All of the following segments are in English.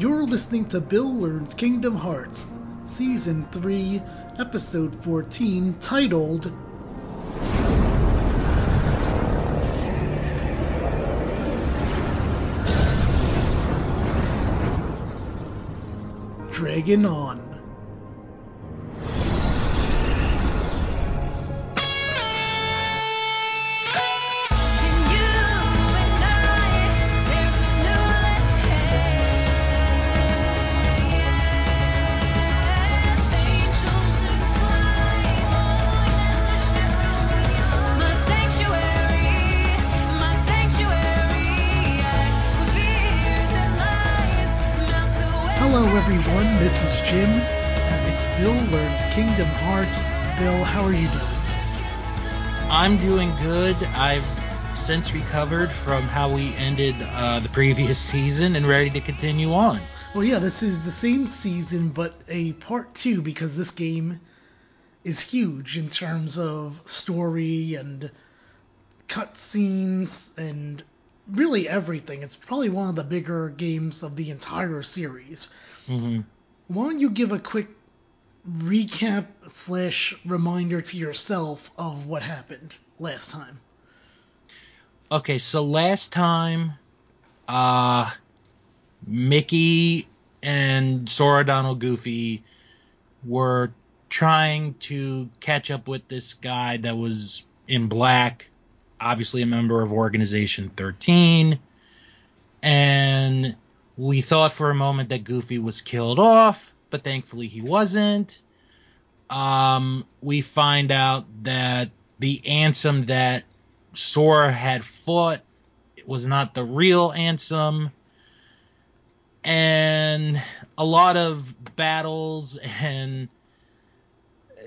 You're listening to Bill Learns Kingdom Hearts, Season 3, Episode 14, titled Dragon On. I'm doing good. I've since recovered from how we ended uh, the previous season and ready to continue on. Well, yeah, this is the same season, but a part two because this game is huge in terms of story and cutscenes and really everything. It's probably one of the bigger games of the entire series. hmm Why don't you give a quick recap slash reminder to yourself of what happened last time? Okay, so last time, uh, Mickey and Sora Donald Goofy were trying to catch up with this guy that was in black, obviously a member of Organization 13. And we thought for a moment that Goofy was killed off, but thankfully he wasn't. Um, we find out that the Ansem that Sora had fought was not the real Ansem. And a lot of battles and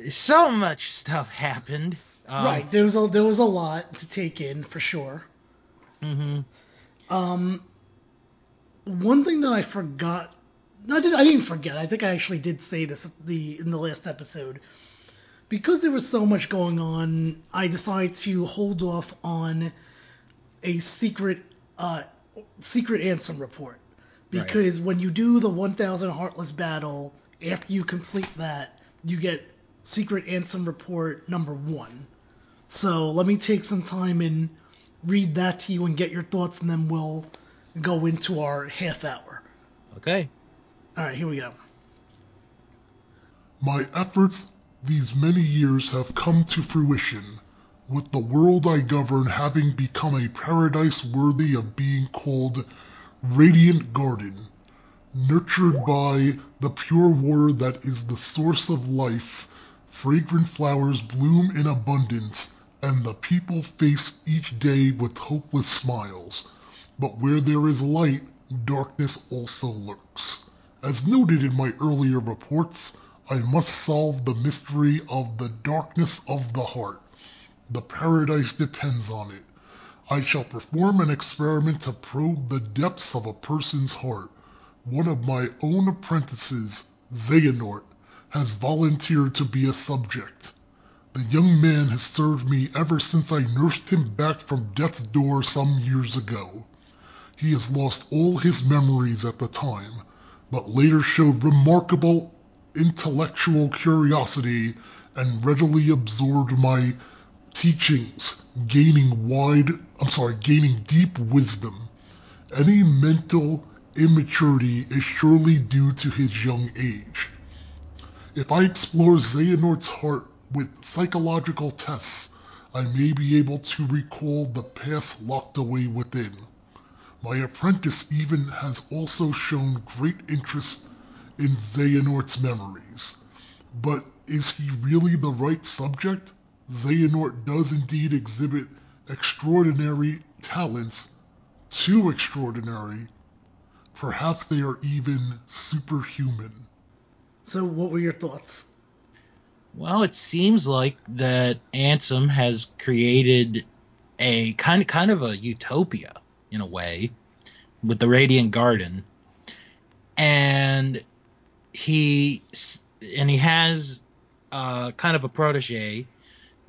so much stuff happened. Um, right, there was a there was a lot to take in for sure. hmm Um, one thing that I forgot, I didn't, I didn't forget. I think I actually did say this the in the last episode. Because there was so much going on, I decided to hold off on a secret uh, secret Ansem report. Right. Because when you do the 1000 Heartless battle, after you complete that, you get secret Ansem report number one. So let me take some time and read that to you and get your thoughts, and then we'll go into our half hour. Okay. All right, here we go. My efforts these many years have come to fruition, with the world I govern having become a paradise worthy of being called Radiant Garden, nurtured by the pure water that is the source of life. Fragrant flowers bloom in abundance, and the people face each day with hopeless smiles. But where there is light, darkness also lurks. As noted in my earlier reports, I must solve the mystery of the darkness of the heart. The paradise depends on it. I shall perform an experiment to probe the depths of a person's heart. One of my own apprentices, Xehanort, has volunteered to be a subject. The young man has served me ever since I nursed him back from death's door some years ago. He has lost all his memories at the time, but later showed remarkable intellectual curiosity and readily absorbed my teachings, gaining wide, I'm sorry, gaining deep wisdom. Any mental immaturity is surely due to his young age. If I explore Xehanort's heart with psychological tests, I may be able to recall the past locked away within. My apprentice Even has also shown great interest in Xehanort's memories. But is he really the right subject? Xehanort does indeed exhibit extraordinary talents, too extraordinary. Perhaps they are even superhuman. So, what were your thoughts? Well, it seems like that Ansem has created a kind of kind of a utopia in a way with the Radiant Garden, and he and he has uh, kind of a protege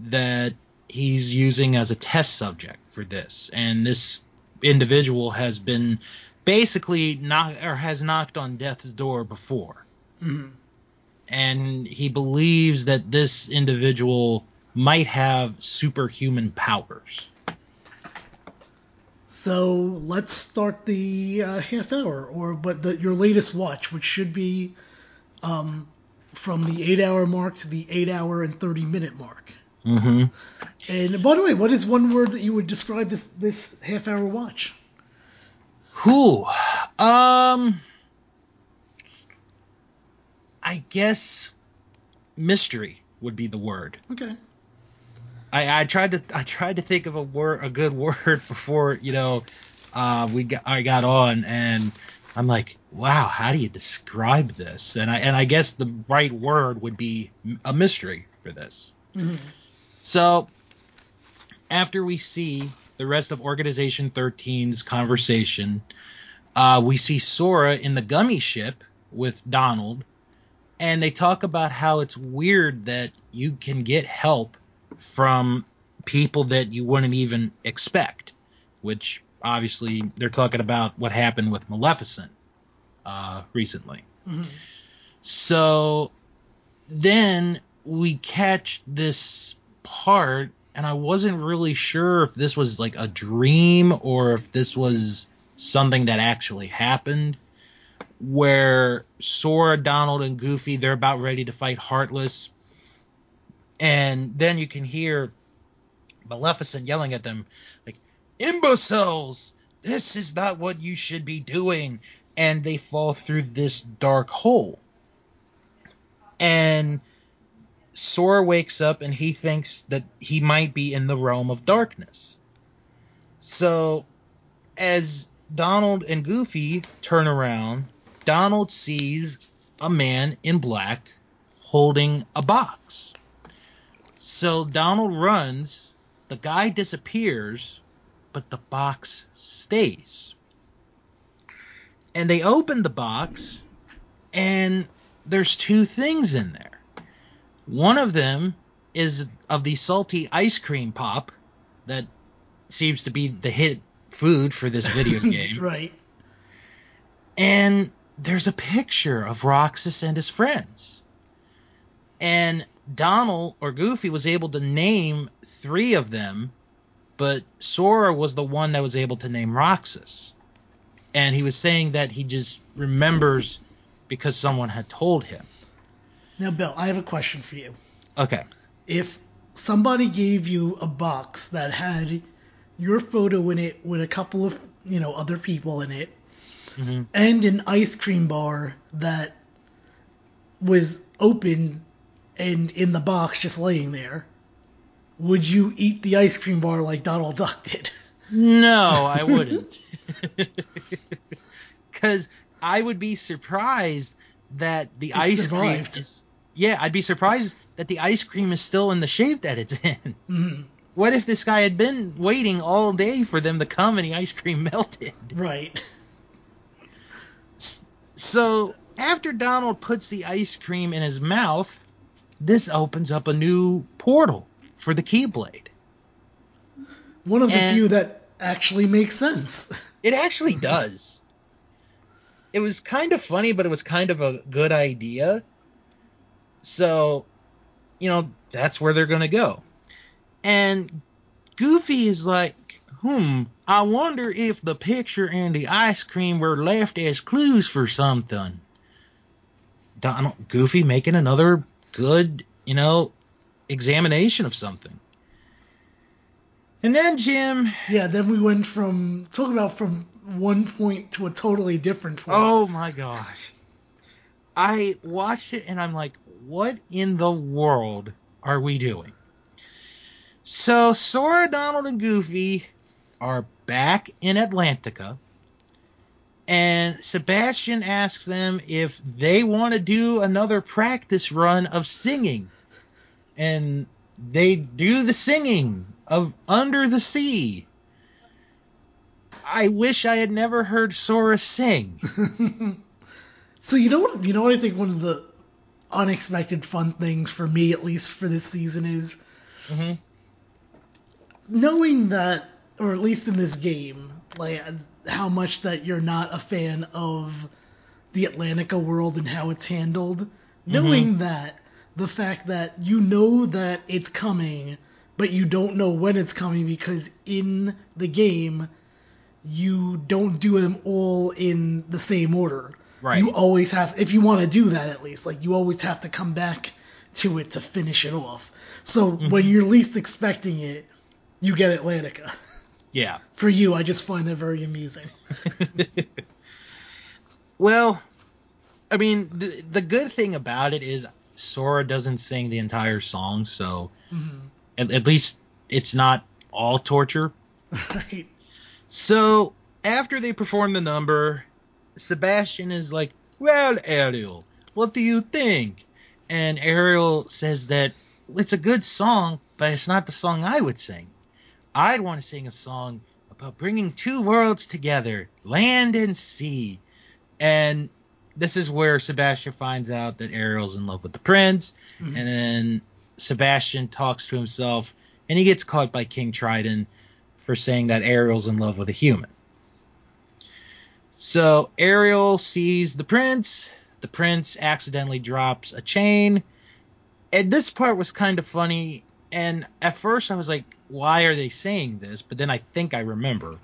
that he's using as a test subject for this, and this individual has been basically knock or has knocked on death's door before. Mhm. And he believes that this individual might have superhuman powers. So let's start the uh, half hour, or but the, your latest watch, which should be um, from the eight hour mark to the eight hour and thirty minute mark. Mm-hmm. And by the way, what is one word that you would describe this this half hour watch? Who? Um, I guess mystery would be the word. Okay. I, I tried to I tried to think of a word a good word before you know uh, we got I got on and I'm like wow how do you describe this and I and I guess the right word would be a mystery for this. Mhm. So after we see the rest of Organization 13's conversation, uh, we see Sora in the gummy ship with Donald, and they talk about how it's weird that you can get help from people that you wouldn't even expect, which obviously they're talking about what happened with Maleficent uh, recently. Mhm. So then we catch this part, and I wasn't really sure if this was like a dream or if this was something that actually happened. Where Sora, Donald, and Goofy they're about ready to fight Heartless, and then you can hear Maleficent yelling at them like, "Imbeciles! This is not what you should be doing!" And they fall through this dark hole and Sora wakes up and he thinks that he might be in the realm of darkness. So, as Donald and Goofy turn around, Donald sees a man in black holding a box. So Donald runs, the guy disappears, but the box stays. And they open the box, and there's two things in there. One of them is of the salty ice cream pop that seems to be the hit food for this video game. right. And there's a picture of Roxas and his friends. And Donald or Goofy was able to name three of them, but Sora was the one that was able to name Roxas. And he was saying that he just remembers because someone had told him. Now, Bill, I have a question for you. Okay. If somebody gave you a box that had your photo in it with a couple of, you know, other people in it, hmm and an ice cream bar that was open and in the box just laying there, would you eat the ice cream bar like Donald Duck did? No, I wouldn't. Because I would be surprised that the It ice survived. cream is. Yeah, I'd be surprised that the ice cream is still in the shape that it's in. Mhm. What if this guy had been waiting all day for them to come and the ice cream melted? Right. So after Donald puts the ice cream in his mouth, this opens up a new portal for the Keyblade. One of the few that actually makes sense. It actually does. It was kind of funny, but it was kind of a good idea. So, you know, that's where they're going to go. And Goofy is like, hmm, I wonder if the picture and the ice cream were left as clues for something. Donald, Goofy making another good, you know, examination of something. And then Jim, Yeah, then we went from talk about from one point to a totally different point. Oh my gosh. I watched it and I'm like, what in the world are we doing? So Sora, Donald, and Goofy are back in Atlantica. And Sebastian asks them if they want to do another practice run of singing. And they do the singing of Under the Sea. I wish I had never heard Sora sing. so you know what you know what I think one of the unexpected fun things for me at least for this season is Mhm. knowing that or at least in this game like how much that you're not a fan of the Atlantica world and how it's handled. Knowing mm-hmm. that, the fact that you know that it's coming, but you don't know when it's coming because in the game, you don't do them all in the same order. Right. You always have, if you want to do that at least, like you always have to come back to it to finish it off. So when mm-hmm. you're least expecting it, you get Atlantica. Yeah. For you, I just find it very amusing. Well, I mean, the, the good thing about it is Sora doesn't sing the entire song, so Mhm. at, at least it's not all torture. Right. So after they perform the number, Sebastian is like, "Well, Ariel, what do you think?" And Ariel says that it's a good song, but it's not the song I would sing. I'd want to sing a song about bringing two worlds together, land and sea. And this is where Sebastian finds out that Ariel's in love with the prince, Mhm. and then Sebastian talks to himself, and he gets caught by King Triton for saying that Ariel's in love with a human. So Ariel sees the prince. The prince accidentally drops a chain. And this part was kind of funny. And at first I was like, why are they saying this? But then I think I remember.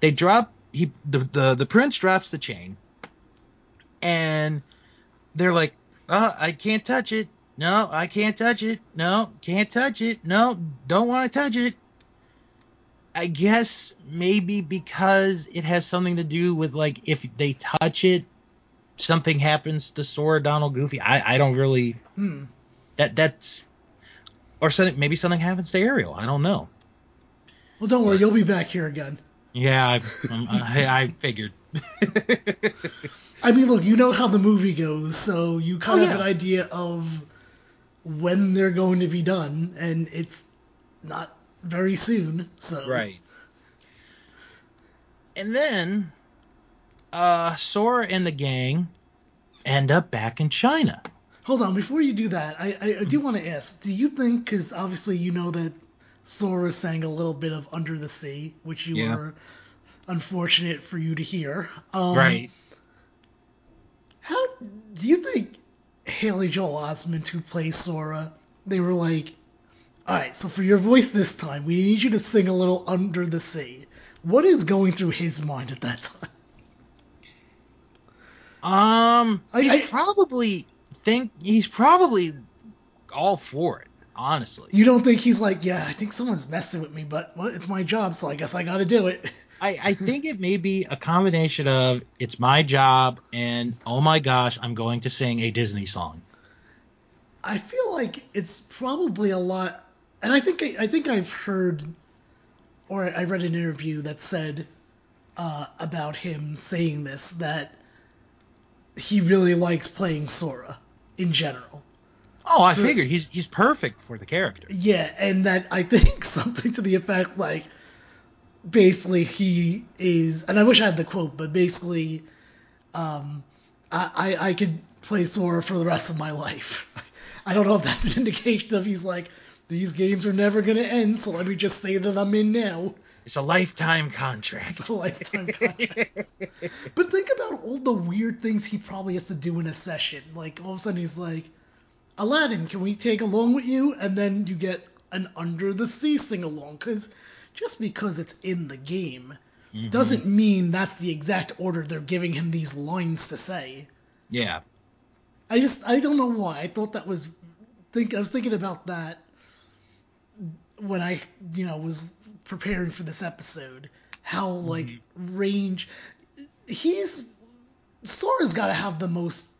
They drop he the the, the prince drops the chain. And they're like, oh, I can't touch it. No, I can't touch it. No, can't touch it. No, don't want to touch it. I guess maybe because it has something to do with like if they touch it, something happens to Sora, Donald, Goofy. I I don't really Hmm. that that's or something. Maybe something happens to Ariel. I don't know. Well, don't worry, you'll be back here again. Yeah, I I, I figured. I mean, look, you know how the movie goes, so you kind Oh, of have yeah. an idea of when they're going to be done, and it's not very soon. So Right. And then uh Sora and the gang end up back in China. Hold on, before you do that, I, I, I do want to ask: Do you think, because obviously you know that Sora sang a little bit of "Under the Sea," which you Yeah. were unfortunate for you to hear. Um, right. How do you think Haley Joel Osment, who plays Sora, they were like, all right, so for your voice this time, we need you to sing a little Under the Sea. What is going through his mind at that time? Um he's I- probably think he's probably all for it, honestly. You don't think he's like, yeah, I think someone's messing with me, but well, it's my job, so I guess I got to do it. I, I think it may be a combination of it's my job and oh my gosh, I'm going to sing a Disney song. I feel like it's probably a lot, and I think I, I think I've heard, or I read an interview that said uh, about him saying this that he really likes playing Sora in general. Oh, I So- figured he's he's perfect for the character. Yeah, and that I think something to the effect like basically he is, and I wish I had the quote, but basically, um, I I, I could play Sora for the rest of my life. I don't know if that's an indication of he's like these games are never gonna end, so let me just say that I'm in now. It's a lifetime contract. It's a lifetime contract. But think about all the weird things he probably has to do in a session. Like all of a sudden he's like, Aladdin, can we take along with you? And then you get an under the sea sing along. Because just because it's in the game Mhm. doesn't mean that's the exact order they're giving him these lines to say. Yeah. I just I don't know why. I thought that was think I was thinking about that when I you know was preparing for this episode. How like range he's Sora's got to have the most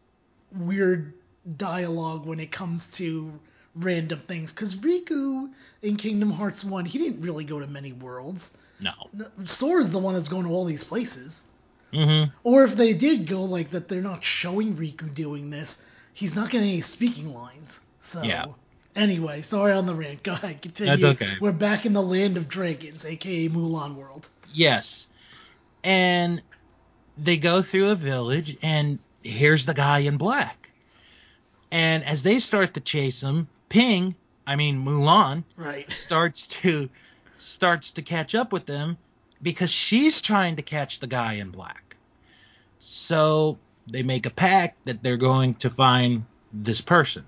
weird dialogue when it comes to random things because Riku in Kingdom Hearts 1 he didn't really go to many worlds. No. Sora's the one that's going to all these places. Mm-hmm. Or if they did go like that, they're not showing Riku doing this. He's not getting any speaking lines. So Yeah. Anyway, sorry on the rant. Go ahead, continue. That's okay. We're back in the land of dragons, aka Mulan world. Yes. And they go through a village, and here's the guy in black. And as they start to chase him, Ping, I mean Mulan, Right. starts to starts to catch up with them, because she's trying to catch the guy in black. So they make a pact that they're going to find this person.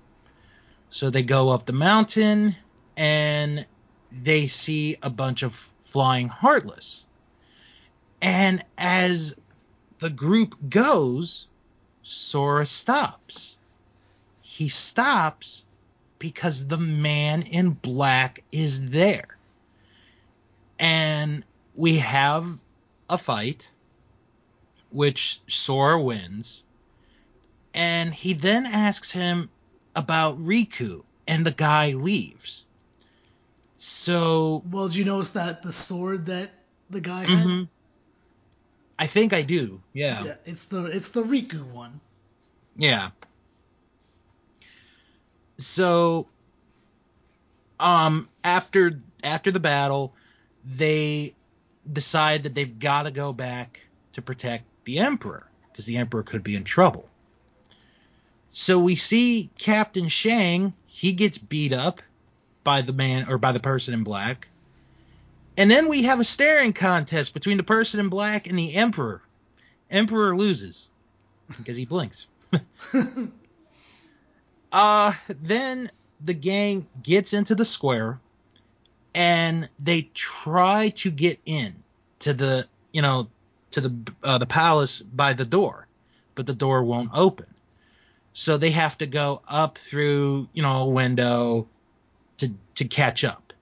So they go up the mountain and they see a bunch of flying heartless. And as the group goes, Sora stops. He stops because the man in black is there. And we have a fight, which Sora wins. And he then asks him about Riku, and the guy leaves. So. Well, did you notice that the sword that the guy had? mhm. I think I do. Yeah. Yeah, it's the it's the Riku one. Yeah. So um after after the battle, they decide that they've got to go back to protect the emperor because the emperor could be in trouble. So we see Captain Shang, he gets beat up by the man or by the person in black. And then we have a staring contest between the person in black and the emperor. Emperor loses because he blinks. uh then the gang gets into the square and they try to get in to the you know to the uh, the palace by the door but the door won't open so they have to go up through you know a window to to catch up.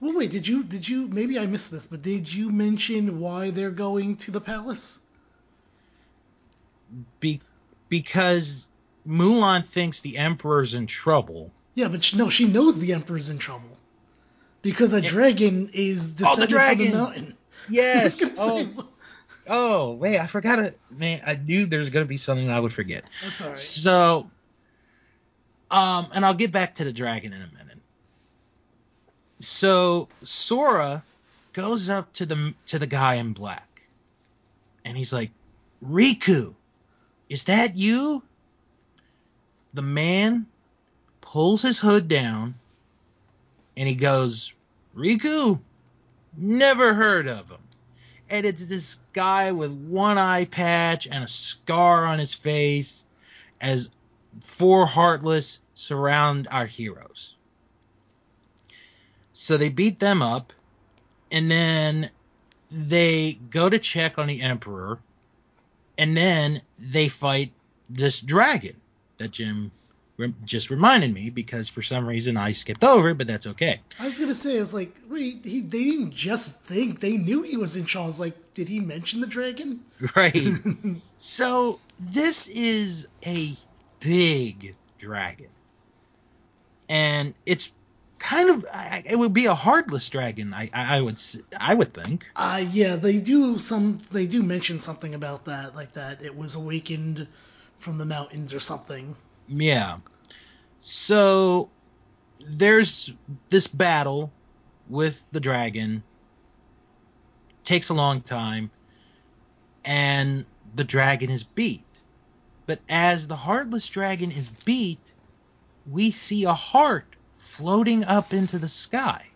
Well, wait, did you did you maybe I missed this, but did you mention why they're going to the palace? Be- because Mulan thinks the emperor's in trouble. Yeah, but she, no, she knows the emperor's in trouble. Because a dragon is Oh, the descended from the mountain. yes! I was gonna oh, oh wait i forgot it man i knew there's gonna be something i would forget that's all right. So, um, and I'll get back to the dragon in a minute. So Sora goes up to the to the guy in black, and he's like, "Riku, is that you?" The man pulls his hood down, and he goes, "Riku, never heard of him." And it's this guy with one eye patch and a scar on his face as four heartless surround our heroes. So they beat them up, and then they go to check on the Emperor, and then they fight this dragon that Jim just reminded me because for some reason I skipped over, but that's okay. I was gonna say, I was like, wait, he, they didn't just think they knew he was in was like, did he mention the dragon? Right. so this is a big dragon, and it's kind of it would be a heartless dragon. I I I would I would think. Uh, yeah, they do some. They do mention something about that, like that it was awakened from the mountains or something. Yeah. So there's this battle with the dragon. Takes a long time, and the dragon is beat. But as the heartless dragon is beat, we see a heart floating up into the sky.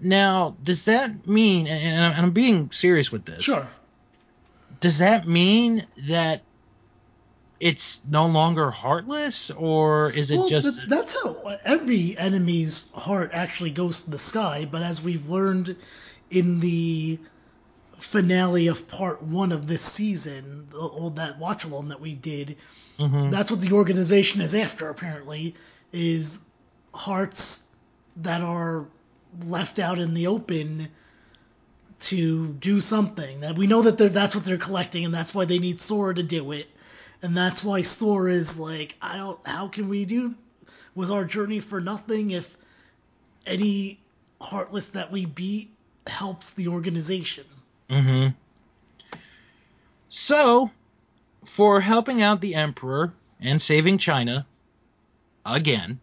Now, does that mean, and I'm- being serious with this, Sure. does that mean that it's no longer heartless, or is it well, just th- that's how every enemy's heart actually goes to the sky. But as we've learned in the finale of part one of this season, all that watch along that we did, Mhm. that's what the organization is after. Apparently, is hearts that are left out in the open to do something. That we know that they're that's what they're collecting, and that's why they need Sora to do it. And that's why Sora is like, I don't. How can we do? Was our journey for nothing if any heartless that we beat helps the organization? Mm-hmm. So, for helping out the Emperor and saving China, again,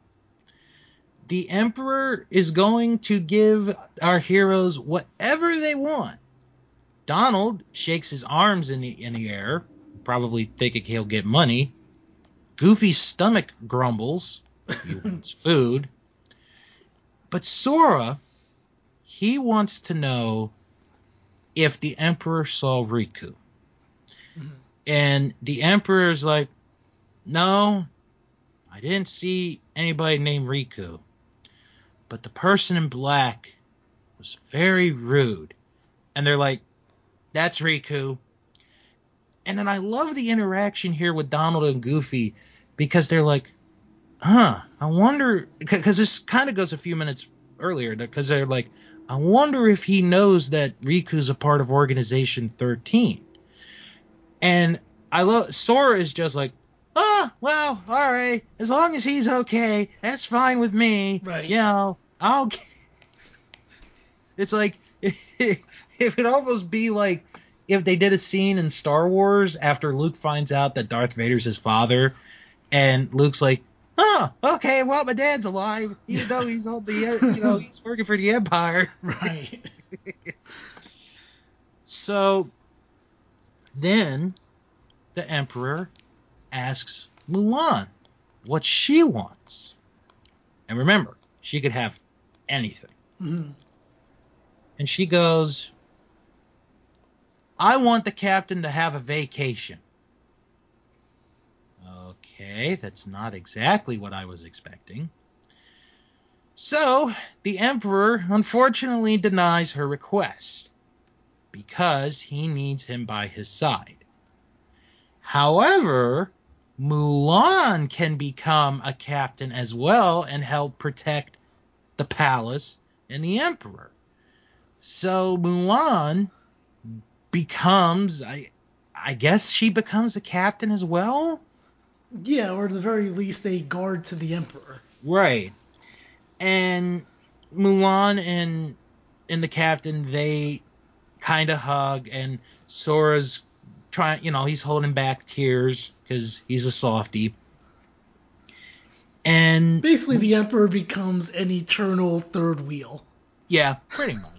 the Emperor is going to give our heroes whatever they want. Donald shakes his arms in the in the air, probably thinking he'll get money. Goofy's stomach grumbles. He wants food. But Sora, he wants to know if the Emperor saw Riku. Mhm. And the Emperor's like, no, I didn't see anybody named Riku. But the person in black was very rude. And they're like, that's Riku. And then I love the interaction here with Donald and Goofy because they're like, huh, I wonder, because this kind of goes a few minutes earlier, because they're like, I wonder if he knows that Riku's a part of Organization 13. And I love, Sora is just like, oh, well, all right, as long as he's okay, that's fine with me. Right. You know, I'll. It's like, it would almost be like if they did a scene in Star Wars after Luke finds out that Darth Vader's his father, and Luke's like, "Oh, okay, well, my dad's alive, even though he's on the, you know, he's working for the Empire." Right. So then the Emperor asks Mulan what she wants, and remember, she could have anything. Mhm. And she goes, I want the captain to have a vacation. Okay, that's not exactly what I was expecting. So, the Emperor unfortunately denies her request because he needs him by his side. However, Mulan can become a captain as well and help protect the palace and the Emperor. So Mulan becomes I I guess she becomes a captain as well? Yeah, or at the very least, a guard to the Emperor. Right. And Mulan and and the captain they kind of hug and Sora's trying, you know, he's holding back tears cuz he's a softie. And Basically, the Emperor becomes an eternal third wheel. Yeah, pretty much.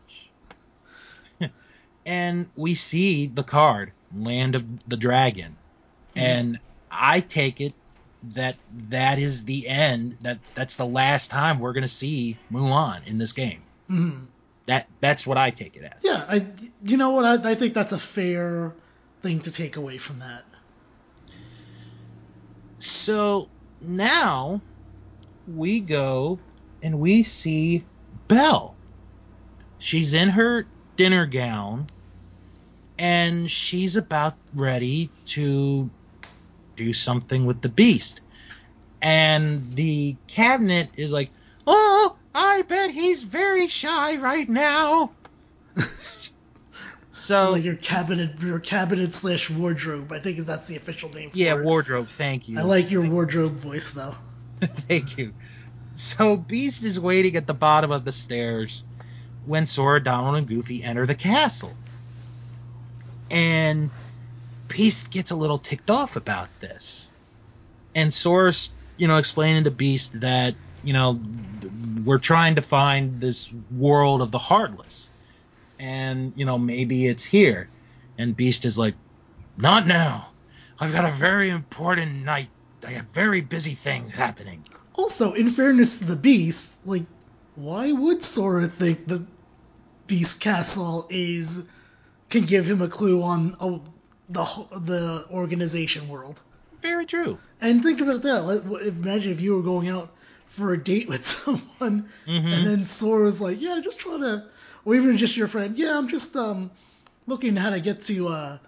And we see the card, Land of the Dragon. And I take it that that is the end, that that's the last time we're going to see Mulan in this game. Mhm. That that's what I take it as. Yeah, I. You know what? I, I think that's a fair thing to take away from that. So now we go and we see Belle. She's in her dinner gown and she's about ready to do something with the beast. And the cabinet is like, Oh, I bet he's very shy right now. so like your cabinet, your cabinet slash wardrobe. I think is that's the official name. For yeah, it. wardrobe, thank you. I like your wardrobe voice though. Thank you. So Beast is waiting at the bottom of the stairs when Sora, Donald, and Goofy enter the castle. And Beast gets a little ticked off about this. And Sora's, you know, explaining to Beast that, you know, we're trying to find this world of the Heartless. And, you know, maybe it's here. And Beast is like, not now. I've got a very important night. I have very busy things happening. Also, in fairness to the Beast, like, why would Sora think the Beast Castle is can give him a clue on oh, the the organization world? Very true. And think about that. Imagine if you were going out for a date with someone, Mhm. and then Sora's like, "Yeah, just trying to," or even just your friend, "Yeah, I'm just um looking how to get to uh,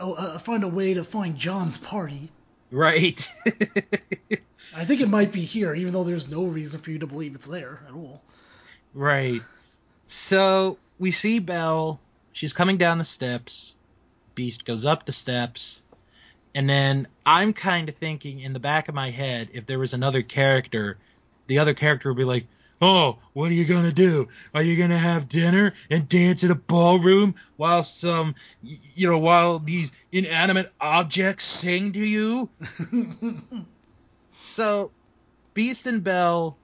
uh, uh find a way to find John's party." Right. I think it might be here, even though there's no reason for you to believe it's there at all. right. So we see Belle. She's coming down the steps. Beast goes up the steps. And then I'm kind of thinking in the back of my head, if there was another character, the other character would be like, Oh, what are you gonna do? Are you gonna have dinner and dance in a ballroom while some, you know, while these inanimate objects sing to you? So, Beast and Belle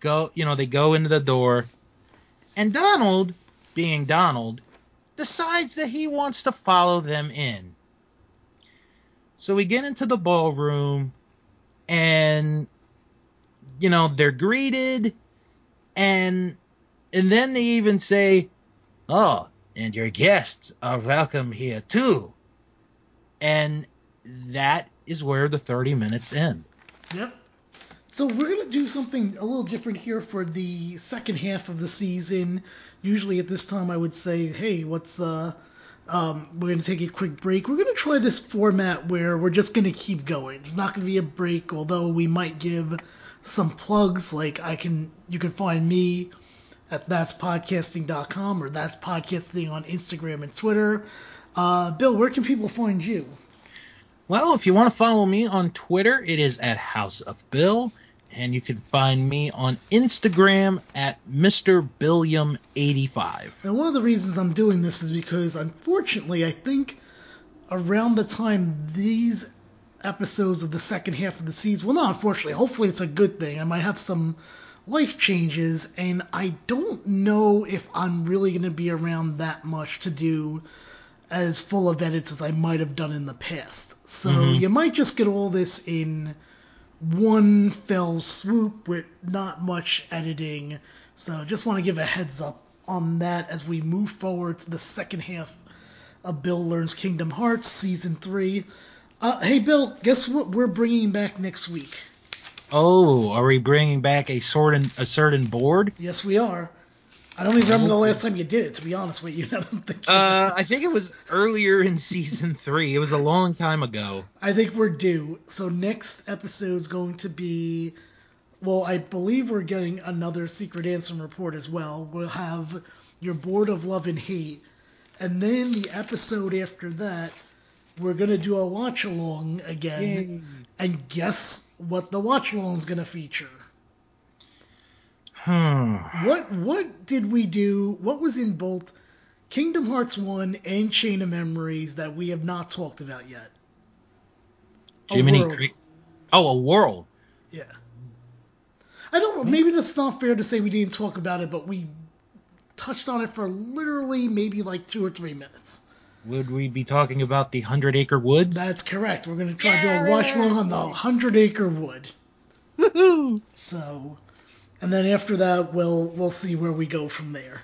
go, you know, they go into the door, and Donald, being Donald, decides that he wants to follow them in. So we get into the ballroom, and, you know, they're greeted, and And then they even say, "Oh, and your guests are welcome here too." And that is where the 30 minutes end. Yep. So we're gonna do something a little different here for the second half of the season. Usually at this time I would say, hey, what's uh um, we're gonna take a quick break. We're gonna try this format where we're just gonna keep going. There's not gonna be a break, although we might give some plugs. Like I can, you can find me at that'spodcasting.com or that's podcasting on Instagram and Twitter. Uh, Bill, where can people find you? Well, if you want to follow me on Twitter, it is at House of Bill, and you can find me on Instagram at Mr. Billiam85. And one of the reasons I'm doing this is because, unfortunately, I think around the time these episodes of the second half of the season, well, not unfortunately, hopefully it's a good thing. I might have some life changes, and I don't know if I'm really going to be around that much to do as full of edits as I might have done in the past. So Mhm. you might just get all this in one fell swoop with not much editing. So just want to give a heads up on that as we move forward to the second half of Bill Learns Kingdom Hearts season three. Uh, hey Bill, guess what we're bringing back next week? Oh, are we bringing back a certain a certain board? Yes, we are. I don't even remember the last time you did it. To be honest with you, I. Uh, I think it was earlier in season three. It was a long time ago. I think we're due. So next episode is going to be, well, I believe we're getting another secret Ansem report as well. We'll have your board of love and hate, and then the episode after that, we're gonna do a watch along again. And guess what the watch along is gonna feature? Hmm. What what did we do? What was in both Kingdom Hearts 1 and Chain of Memories that we have not talked about yet? A Jiminy world. Creek. Oh, a world. Yeah. I don't know. Maybe that's not fair to say we didn't talk about it, but we touched on it for literally maybe like two or three minutes. Would we be talking about the Hundred Acre Woods? That's correct. We're going to try to do a watch along on the Hundred Acre Wood. Woohoo! So, and then after that, we'll we'll see where we go from there.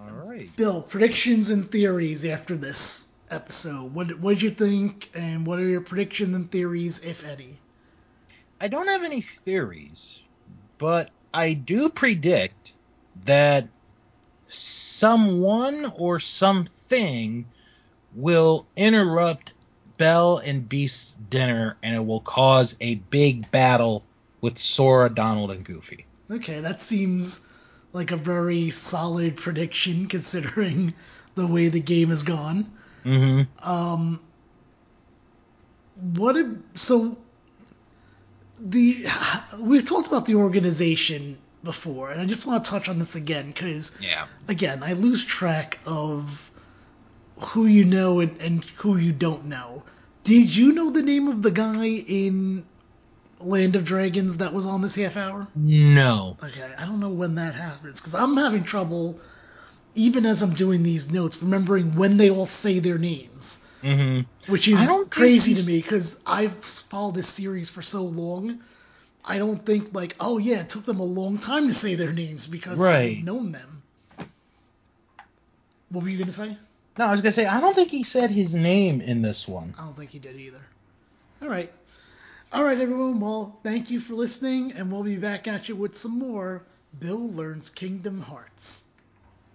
All right. Bill, predictions and theories after this episode. What what did you think, and what are your predictions and theories, if any? I don't have any theories, but I do predict that someone or something will interrupt Belle and Beast's dinner and it will cause a big battle with Sora, Donald, and Goofy. Okay, that seems like a very solid prediction considering the way the game has gone. Mm-hmm. Um, what if, so the we've talked about the organization before, and I just want to touch on this again because Yeah. again I lose track of who you know and, and who you don't know. Did you know the name of the guy in Land of Dragons that was on this half hour? No. Okay, I don't know when that happens because I'm having trouble, even as I'm doing these notes, remembering when they all say their names, Mm-hmm. which is crazy to me because I've followed this series for so long. I don't think like, oh yeah, it took them a long time to say their names because Right. I've known them. What were you gonna say? No, I was gonna say I don't think he said his name in this one. I don't think he did either. All right. All right, everyone. Well, thank you for listening, and we'll be back at you with some more Bill Learns Kingdom Hearts.